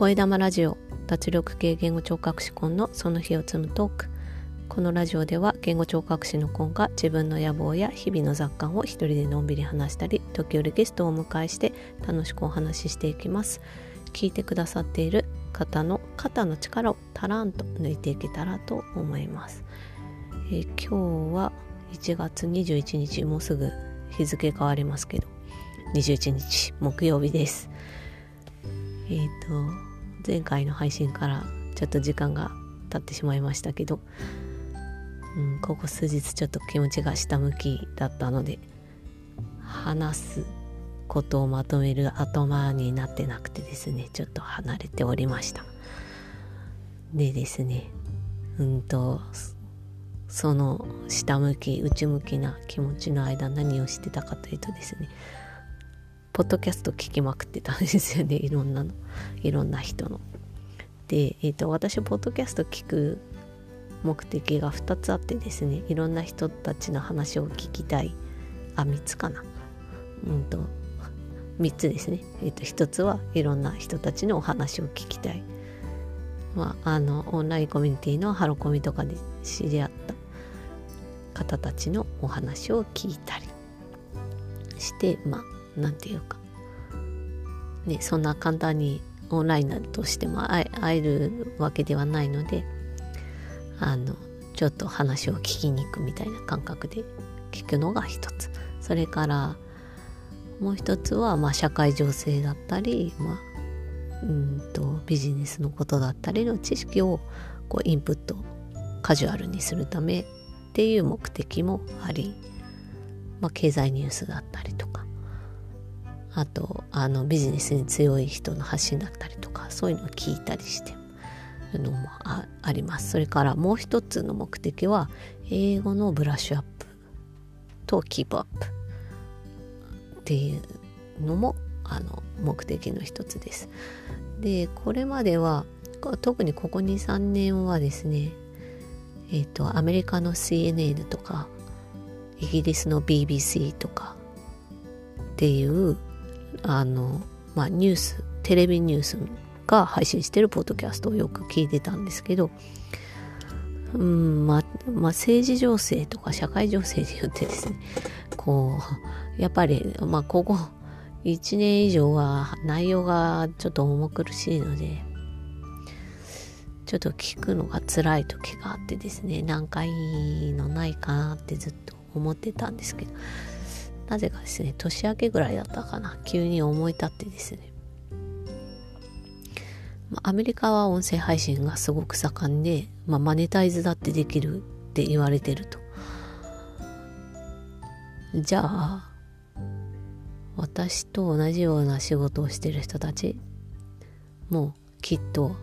声玉ラジオ脱力系言語聴覚士コンのその日を積むトーク。このラジオでは言語聴覚士のコンが自分の野望や日々の雑感を一人でのんびり話したり時折ゲストをお迎えして楽しくお話ししていきます。聞いてくださっている方の肩の力をタランと抜いていけたらと思います、えー、今日は1月21日もうすぐ日付変わりますけど21日木曜日です。えっ、ー、と前回の配信からちょっと時間が経ってしまいましたけど、うん、ここ数日ちょっと気持ちが下向きだったので話すことをまとめる頭になってなくてですねちょっと離れておりました。でですねうんとその下向き内向きな気持ちの間何をしてたかというとですねポッドキャスト聞きまくってたんですよね。いろんなの。いろんな人の。で、えーと、私ポッドキャスト聞く目的が2つあってですね。いろんな人たちの話を聞きたい。あ3つかな。うんと3つですね、えーと、1つはいろんな人たちのお話を聞きたい。まあ、あのオンラインコミュニティのハロコミとかで知り合った方たちのお話を聞いたりしてまあ何て言うか。ねそんな簡単にオンラインとしても会えるわけではないのであのちょっと話を聞きに行くみたいな感覚で聞くのが一つ。それからもう一つは、まあ、社会情勢だったり、まあ、うんとビジネスのことだったりの知識をこうインプットカジュアルにするためっていう目的もあり、まあ、経済ニュースだったりとかあとあのビジネスに強い人の発信だったりとかそういうのを聞いたりしてるのもああります。それからもう一つの目的は英語のブラッシュアップとキープアップっていうのもあの目的の一つです。でこれまでは特にここ23年はですねえっ、ー、とアメリカの CNN とかイギリスの BBC とかっていうあの、まあ、ニューステレビニュースが配信してるポッドキャストをよく聞いてたんですけどうんまあ、まあ、政治情勢とか社会情勢によってですねこうやっぱりまあここ1年以上は内容がちょっと重苦しいのでちょっと聞くのが辛い時があってですね何回のないかなってずっと思ってたんですけどなぜかですね年明けぐらいだったかな。急に思い立ってですね。アメリカは音声配信がすごく盛んで、まあ、マネタイズだってできるって言われてると。じゃあ私と同じような仕事をしてる人たちもきっと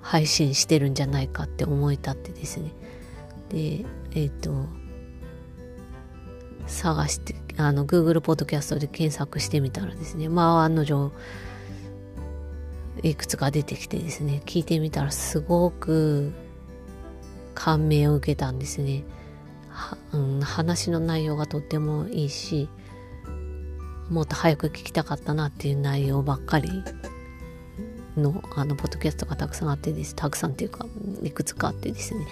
配信してるんじゃないかって思い立ってですね。でえっ、ー、と探してあの Google ポッドキャストで検索してみたらですねまあ案の定いくつか出てきてですね聞いてみたらすごく感銘を受けたんですね、うん、話の内容がとってもいいしもっと早く聞きたかったなっていう内容ばっかりのあのポッドキャストがたくさんあってです。たくさんっていうかいくつかあってですね。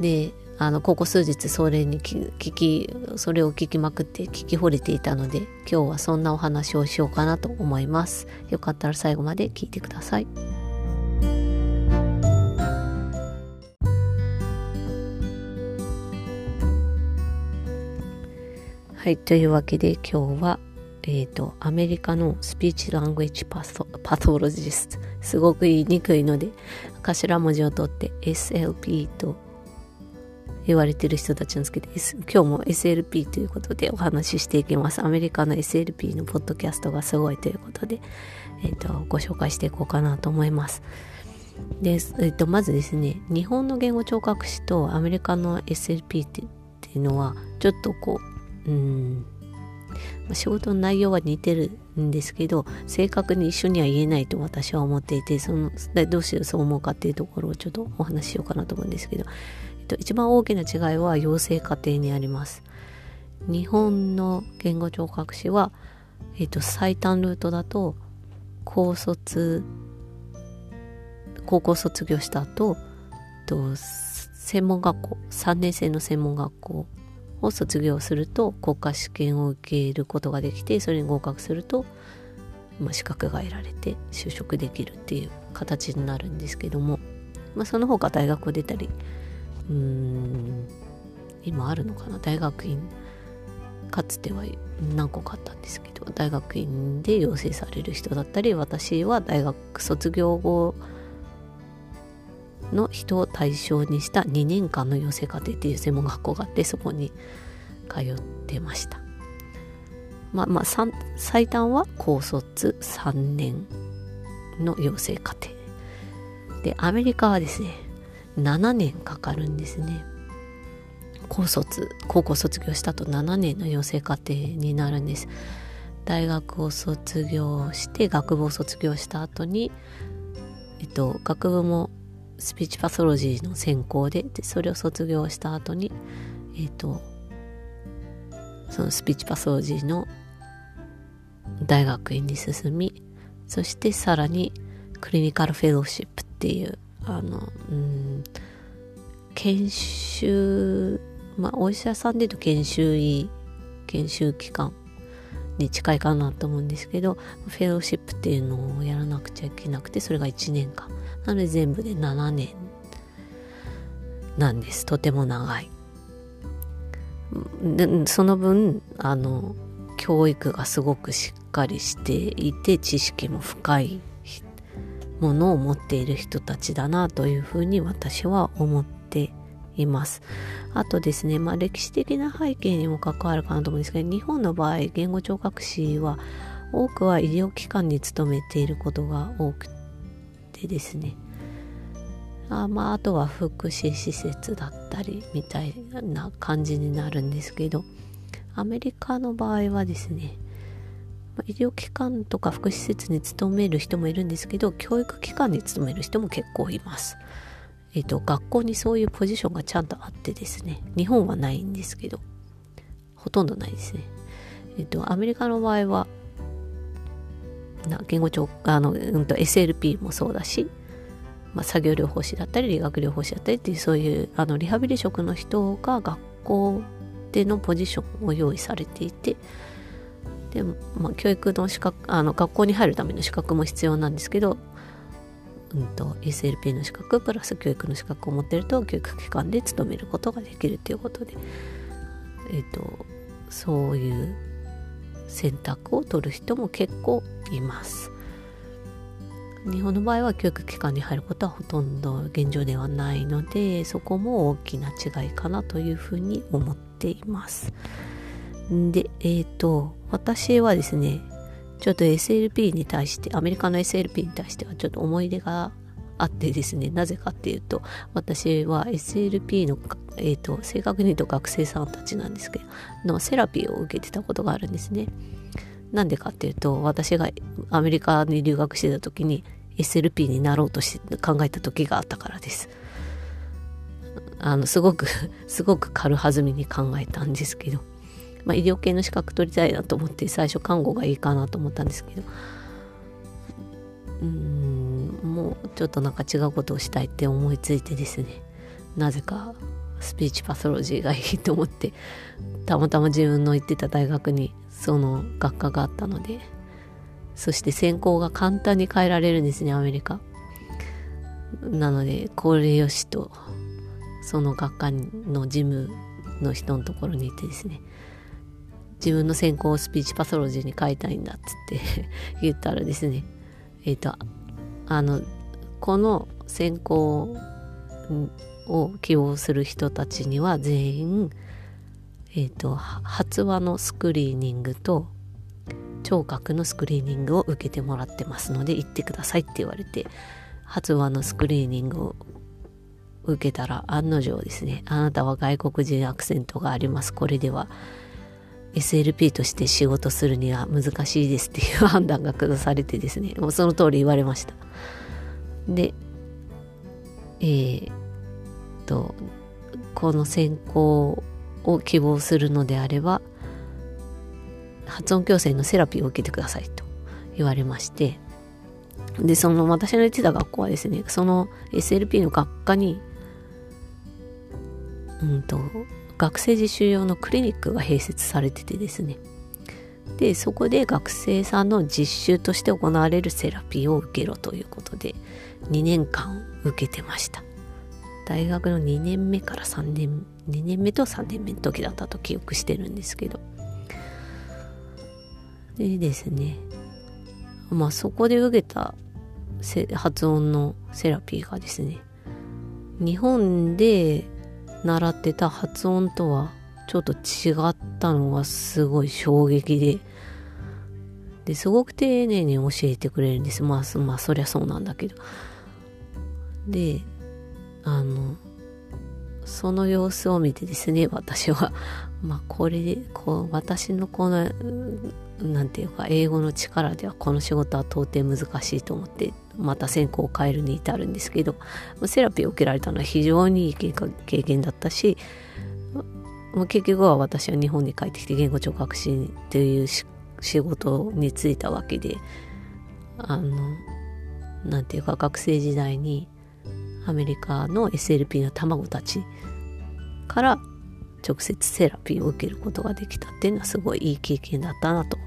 であのここ数日それに聞きそれを聞きまくって聞き惚れていたので今日はそんなお話をしようかなと思います。よかったら最後まで聞いてください。はいというわけで今日はえっ、ー、とアメリカのスピーチラングエッジパソパトロジスト。すごく言いにくいので頭文字を取って SLP と言われてる人たちなんですけど、S、今日も SLP ということでお話ししていきます。アメリカの SLP のポッドキャストがすごいということで、え、ー、と、ご紹介していこうかなと思います。で、えっ、と、まずですね、日本の言語聴覚士とアメリカの SLP っていうのは、ちょっとこう、うん、仕事の内容は似てるんですけど正確に一緒には言えないと私は思っていてそのどうしてそう思うかっていうところをちょっとお話ししようかなと思うんですけどと、一番大きな違いは養成過程にあります。日本の言語聴覚士は、えっと、最短ルートだと高卒高校卒業した後と専門学校3年生の専門学校を卒業すると国家試験を受けることができてそれに合格すると、まあ、資格が得られて就職できるっていう形になるんですけども、まあ、その他大学を出たりうーん。今あるのかな？大学院。かつては何個かあったんですけど大学院で養成される人だったり私は大学卒業後の人を対象にした2年間の養成課程っていう専門学校があってそこに通ってました。まあまあ最短は高卒3年の養成課程でアメリカはですね7年かかるんですね。高卒高校卒業した後7年の養成課程になるんです。大学を卒業して学部を卒業した後にえっと学部もスピーチパソロジーの専攻ででそれを卒業した後にえっ、とそのスピーチパソロジーの大学院に進みそしてさらにクリニカルフェローシップっていうあのうん研修まあお医者さんで言うと研修医研修機関に近いかなと思うんですけどフェローシップっていうのをやらなくちゃいけなくてそれが1年間。なので全部で7年なんです。とても長い。でその分あの教育がすごくしっかりしていて知識も深い。ものを持っている人たちだなというふうに私は思っています。あとですね、まあ、歴史的な背景にも関わるかなと思うんですけど日本の場合言語聴覚士は多くは医療機関に勤めていることが多くてですねあまああとは福祉施設だったりみたいな感じになるんですけどアメリカの場合はですね医療機関とか福祉施設に勤める人もいるんですけど教育機関に勤める人も結構います。えっ、と学校にそういうポジションがちゃんとあってですね日本はないんですけどほとんどないですね。えっ、とアメリカの場合はな言語聴あの、うんと、SLP もそうだし、まあ、作業療法士だったり理学療法士だったりっていうそういうあのリハビリ職の人が学校でのポジションを用意されていてで、まあ、教育の資格あの学校に入るための資格も必要なんですけど、うんと、SLP の資格プラス教育の資格を持ってると教育機関で勤めることができるということで、えっ、ー、とそういう選択を取る人も結構います。日本の場合は教育機関に入ることはほとんど現状ではないのでそこも大きな違いかなというふうに思っています。で、えっ、ー、と私はですねちょっと SLP に対してアメリカの SLP に対してはちょっと思い出があってですねなぜかっていうと私は SLP の、えーと、正確に言うと学生さんたちなんですけどのセラピーを受けてたことがあるんですね。なんでかっていうと私がアメリカに留学してた時に SLP になろうとして考えた時があったからです。あのすごくすごく軽はずみに考えたんですけど、まあ、医療系の資格取りたいなと思って最初看護がいいかなと思ったんですけど。うんもうちょっとなんか違うことをしたいって思いついてですね。なぜかスピーチパソロジーがいいと思ってたまたま自分の行ってた大学にその学科があったので。そして専攻が簡単に変えられるんですねアメリカ。なのでこれよしとその学科の事務の人のところに行ってですね。自分の専攻をスピーチパソロジーに変えたいんだっつって 言ったらですねえっ、ー、とあのこの専攻を希望する人たちには全員、えーと、発話のスクリーニングと聴覚のスクリーニングを受けてもらってますので行ってくださいって言われて発話のスクリーニングを受けたら案の定ですねあなたは外国人アクセントがあります。これでは SLP として仕事するには難しいですっていう判断が下されてですね。もうその通り言われました。でえー、とこの専攻を希望するのであれば発音矯正のセラピーを受けてくださいと言われまして。で、その私の行ってた学校はですね、その SLP の学科に、うんと、学生実習用のクリニックが併設されててですね。で、そこで学生さんの実習として行われるセラピーを受けろということで、2年間受けてました。大学の2年目から3年、2年目と3年目の時だったと記憶してるんですけど。でですね、まあそこで受けた発音のセラピーがですね、日本で習ってた発音とはちょっと違ったのがすごい衝撃で、ですごく丁寧に教えてくれるんです。まあ、まあ、そりゃそうなんだけど。で、あの、その様子を見てですね、私は、まあ、これで、こう、私のこの、なんていうか、英語の力ではこの仕事は到底難しいと思って、また専攻を変えるに至るんですけど、セラピーを受けられたのは非常にいい経験だったし、結局は私は日本に帰ってきて言語聴覚士という仕事に就いたわけで、あの、なんていうか学生時代にアメリカの SLP の卵たちから直接セラピーを受けることができたっていうのはすごいいい経験だったなと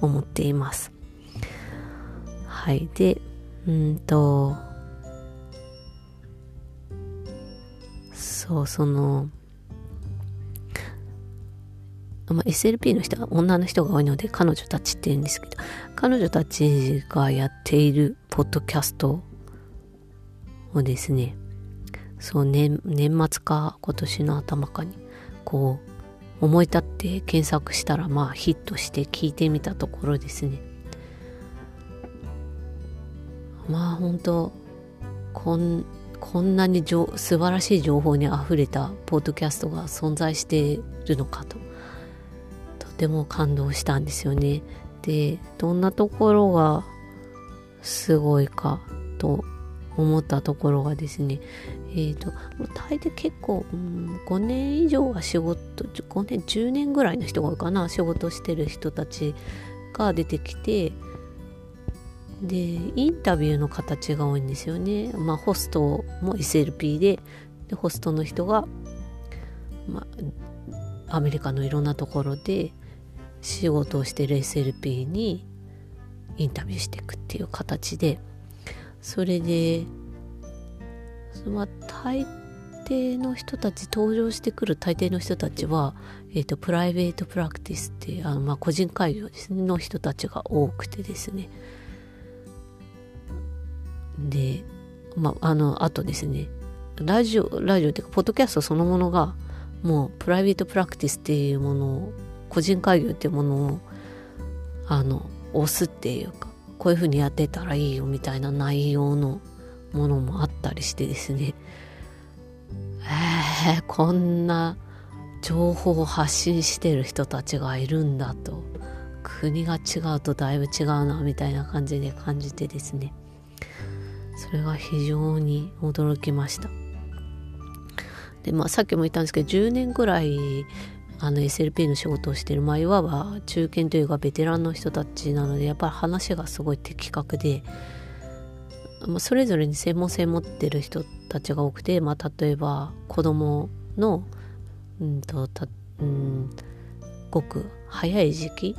思っています。はい。で、うんと、そう、その、まあ、SLP の人は女の人が多いので彼女たちって言うんですけど、彼女たちがやっているポッドキャストをですね、そう年、年末か今年の頭かに、こう、思い立って検索したら、まあヒットして聞いてみたところですね。まあ本当こん、こんなに素晴らしい情報にあふれたポッドキャストが存在しているのかと、とても感動したんですよね。で、どんなところがすごいかと思ったところがですね、えっ、ー、と、大抵結構、うん、5年以上は仕事、5年、10年ぐらいの人が多いかな、仕事してる人たちが出てきて、で、インタビューの形が多いんですよね。まあ、ホストも SLP で、でホストの人が、まあ、アメリカのいろんなところで仕事をしてる SLP にインタビューしていくっていう形で、それで、まあ、大抵の人たち、登場してくる大抵の人たちは、え、ー、と、プライベートプラクティスっていう、あの、まあ、個人会業ですね、の人たちが多くてですね。で、まあ、あの、あとですね、ラジオ、ラジオっていうか、ポッドキャストそのものが、もう、プライベートプラクティスっていうものを、個人会議っていうものを、あの、押すっていうか、こういうふうにやってたらいいよみたいな内容のものもあったりしてですね。えー、こんな情報を発信してる人たちがいるんだと。国が違うとだいぶ違うなみたいな感じで感じてですね。それが非常に驚きました。でまあさっきも言ったんですけど10年ぐらいあの SLP の仕事をしてるまあいわば中堅というかベテランの人たちなのでやっぱり話がすごい的確で、まあ、それぞれに専門性持ってる人たちが多くて、まあ、例えば子供のうんとたうんごく早い時期、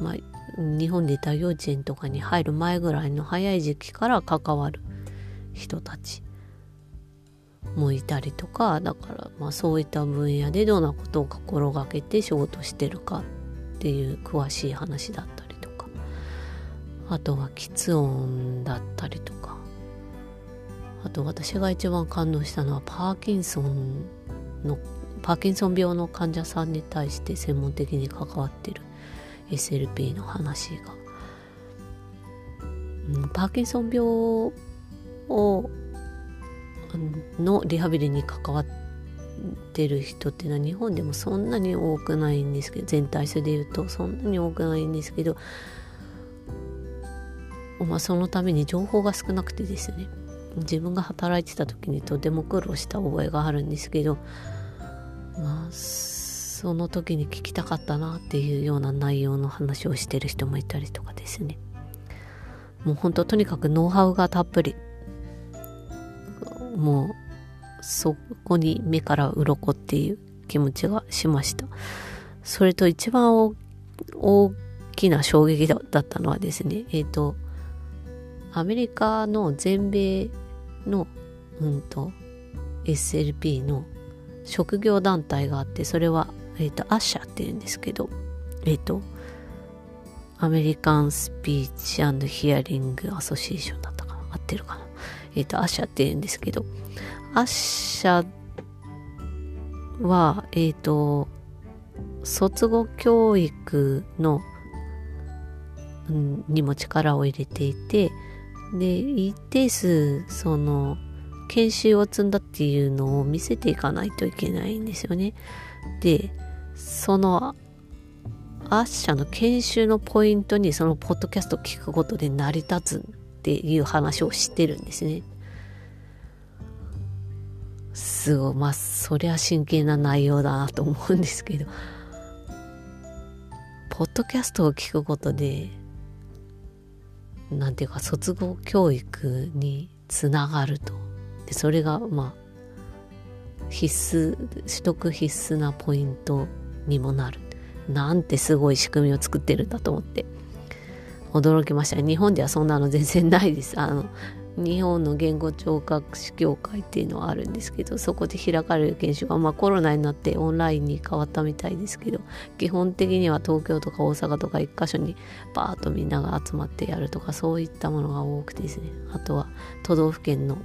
まあ、日本でいた幼稚園とかに入る前ぐらいの早い時期から関わる人たちもいたりとかだからまあそういった分野でどんなことを心がけて仕事してるかっていう詳しい話だったりとかあとは喫音だったりとかあと私が一番感動したのはパーキンソンのパーキンソン病の患者さんに対して専門的に関わってる SLP の話が、うん、パーキンソン病をのリハビリに関わってる人っていうのは日本でもそんなに多くないんですけど全体数で言うとそんなに多くないんですけど、まあ、そのために情報が少なくてですね。自分が働いてた時にとても苦労した覚えがあるんですけどまあその時に聞きたかったなっていうような内容の話をしてる人もいたりとかですね。もう本当とにかくノウハウがたっぷり。もうそこに目から鱗っていう気持ちがしました。それと一番大きな衝撃だったのはですねえっ、ー、とアメリカの全米のうんと SLP の職業団体があってそれはえっ、ー、とアッシャーっていうんですけどえっ、ー、とアメリカンスピーチヒアリングアソシエーションだったかな？合ってるかな？えっ、ー、と、アッシャーって言うんですけど、アッシャーは、えっ、ー、と、卒業教育の、うん、にも力を入れていて、で、一定数、その、研修を積んだっていうのを見せていかないといけないんですよね。で、そのアッシャの研修のポイントにそのポッドキャストを聞くことで成り立つっていう話をしてるんですね。すごい、まあ、そりゃ真剣な内容だなと思うんですけど、ポッドキャストを聞くことで、なんていうか、卒業教育につながると。で、それが、まあ、必須、取得必須なポイントにもなる。なんてすごい仕組みを作ってるんだと思って驚きました日本ではそんなの全然ないですあの日本の言語聴覚士協会っていうのはあるんですけどそこで開かれる研修が、まあ、コロナになってオンラインに変わったみたいですけど基本的には東京とか大阪とか一箇所にバーッとみんなが集まってやるとかそういったものが多くてですね。あとは都道府県の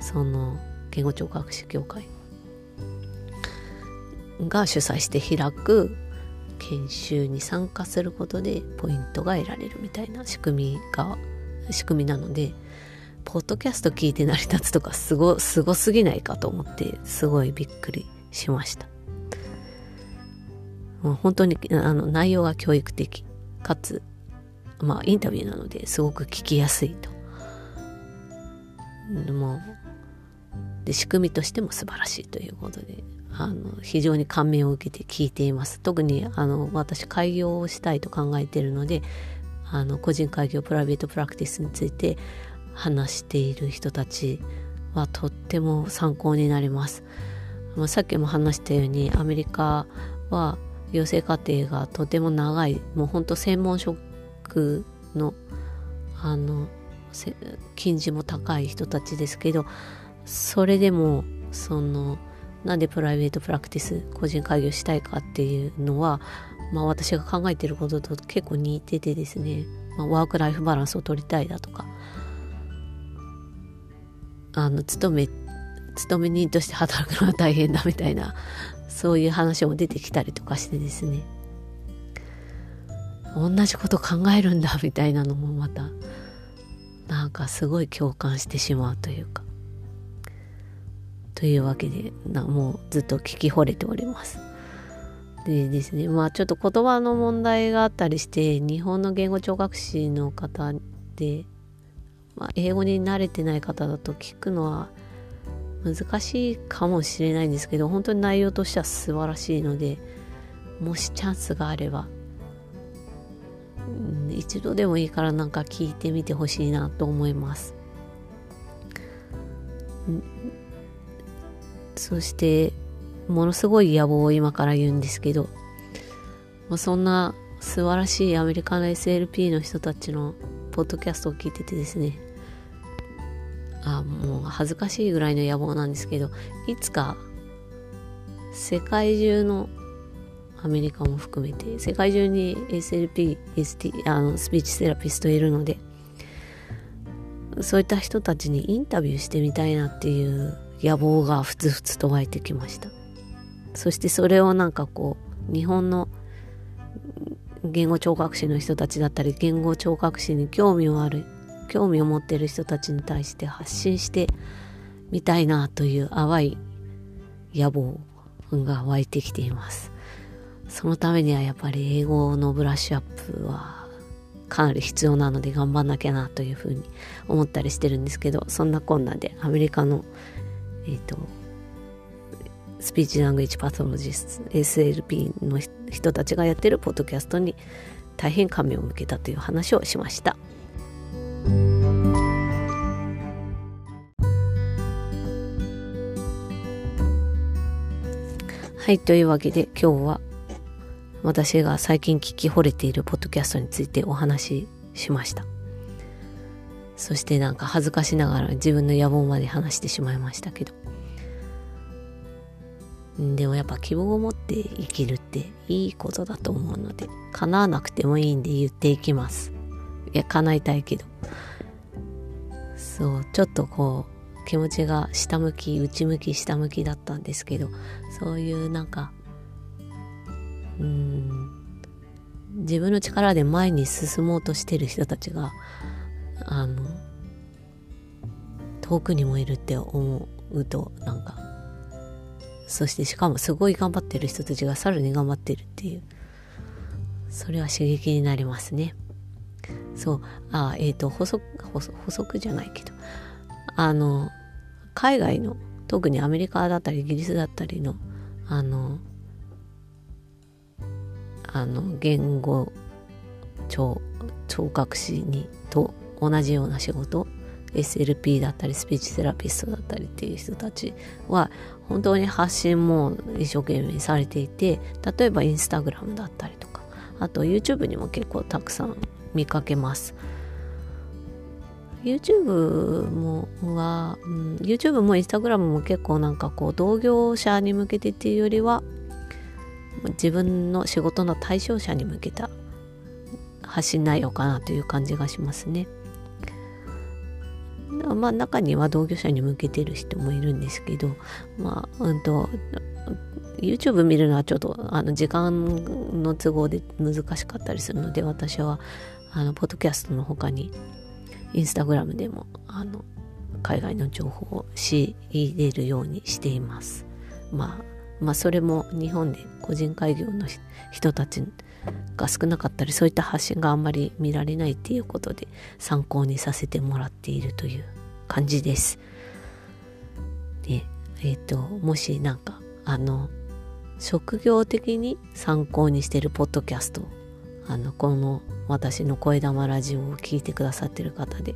その言語聴覚士協会が主催して開く研修に参加することでポイントが得られるみたいな仕組みが仕組みなのでポッドキャスト聞いて成り立つとかすごすごすぎないかと思ってすごいびっくりしました。もう本当にあの内容が教育的かつまあインタビューなのですごく聞きやすいと。もうで仕組みとしても素晴らしいということであの非常に感銘を受けて聞いています。特にあの私開業をしたいと考えているのであの個人開業プライベートプラクティスについて話している人たちはとっても参考になります。さっきも話したようにアメリカは養成課程がとても長い。もうほんと専門職のあの金字も高い人たちですけどそれでもそのなんでプライベートプラクティス個人開業したいかっていうのは、まあ、私が考えてることと結構似ててですね、まあ、ワークライフバランスを取りたいだとか。あの勤め勤め人として働くのは大変だみたいなそういう話も出てきたりとかしてですね同じこと考えるんだみたいなのもまたなんかすごい共感してしまうというかというわけでなもうずっと聞き惚れております。でですねまあちょっと言葉の問題があったりして日本の言語聴覚士の方で、まあ、英語に慣れてない方だと聞くのは難しいかもしれないんですけど本当に内容としては素晴らしいのでもしチャンスがあれば、うん、一度でもいいからなんか聞いてみてほしいなと思います。そしてものすごい野望を今から言うんですけど、そんな素晴らしいアメリカの SLP の人たちのポッドキャストを聞いててですねあもう恥ずかしいぐらいの野望なんですけどいつか世界中のアメリカも含めて世界中に SLP、ST、あのスピーチセラピストいるのでそういった人たちにインタビューしてみたいなっていう野望がふつふつと湧いてきました。そしてそれをなんかこう日本の言語聴覚士の人たちだったり言語聴覚士に興味をある興味を持っている人たちに対して発信してみたいなという淡い野望が湧いてきていますそのためにはやっぱり英語のブラッシュアップはかなり必要なので頑張んなきゃなというふうに思ったりしてるんですけどそんなこんなでアメリカのえっ、ー、と、スピーチラングイッチパトロジスト SLP の人たちがやってるポッドキャストに大変感銘を向けたという話をしました。はい、というわけで今日は私が最近聞き惚れているポッドキャストについてお話ししました。そしてなんか恥ずかしながら自分の野望まで話してしまいましたけど。でもやっぱ希望を持って生きるっていいことだと思うので、叶わなくてもいいんで言っていきます。いや叶いたいけど。そうちょっとこう気持ちが下向き内向き下向きだったんですけどそういうなんかうん自分の力で前に進もうとしてる人たちがあの遠くにもいるって思うとなんかそしてしかもすごい頑張ってる人たちがさらに頑張ってるっていうそれは刺激になりますね。そう。あえっ、ー、と補足補足じゃないけど。あの海外の特にアメリカだったりイギリスだったりのあのあの言語聴聴覚士にと同じような仕事 SLP だったりスピーチセラピストだったりっていう人たちは本当に発信も一生懸命されていて例えばインスタグラムだったりとかあと YouTube にも結構たくさん見かけます YouTube もは、うん、YouTube も Instagram も結構なんかこう同業者に向けてっていうよりは自分の仕事の対象者に向けた発信内容かなという感じがしますね。まあ中には同業者に向けてる人もいるんですけどまあうんと YouTube 見るのはちょっとあの時間の都合で難しかったりするので私はあのポッドキャストの他にインスタグラムでもあの海外の情報を仕入れるようにしています。まあまあそれも日本で個人開業の人たちが少なかったりそういった発信があんまり見られないっていうことで参考にさせてもらっているという感じです。でえっ、ー、ともしなんかあの職業的に参考にしてるポッドキャストあのこの私の声玉ラジオを聞いてくださってる方で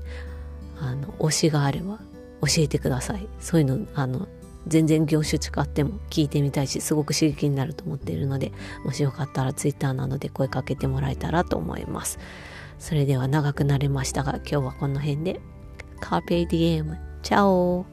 あの推しがあれば教えてください。そういうのあの全然業種違っても聞いてみたいしすごく刺激になると思っているのでもしよかったら Twitter などで声かけてもらえたらと思います。それでは長くなりましたが今日はこの辺で。カーペディエム。チャオ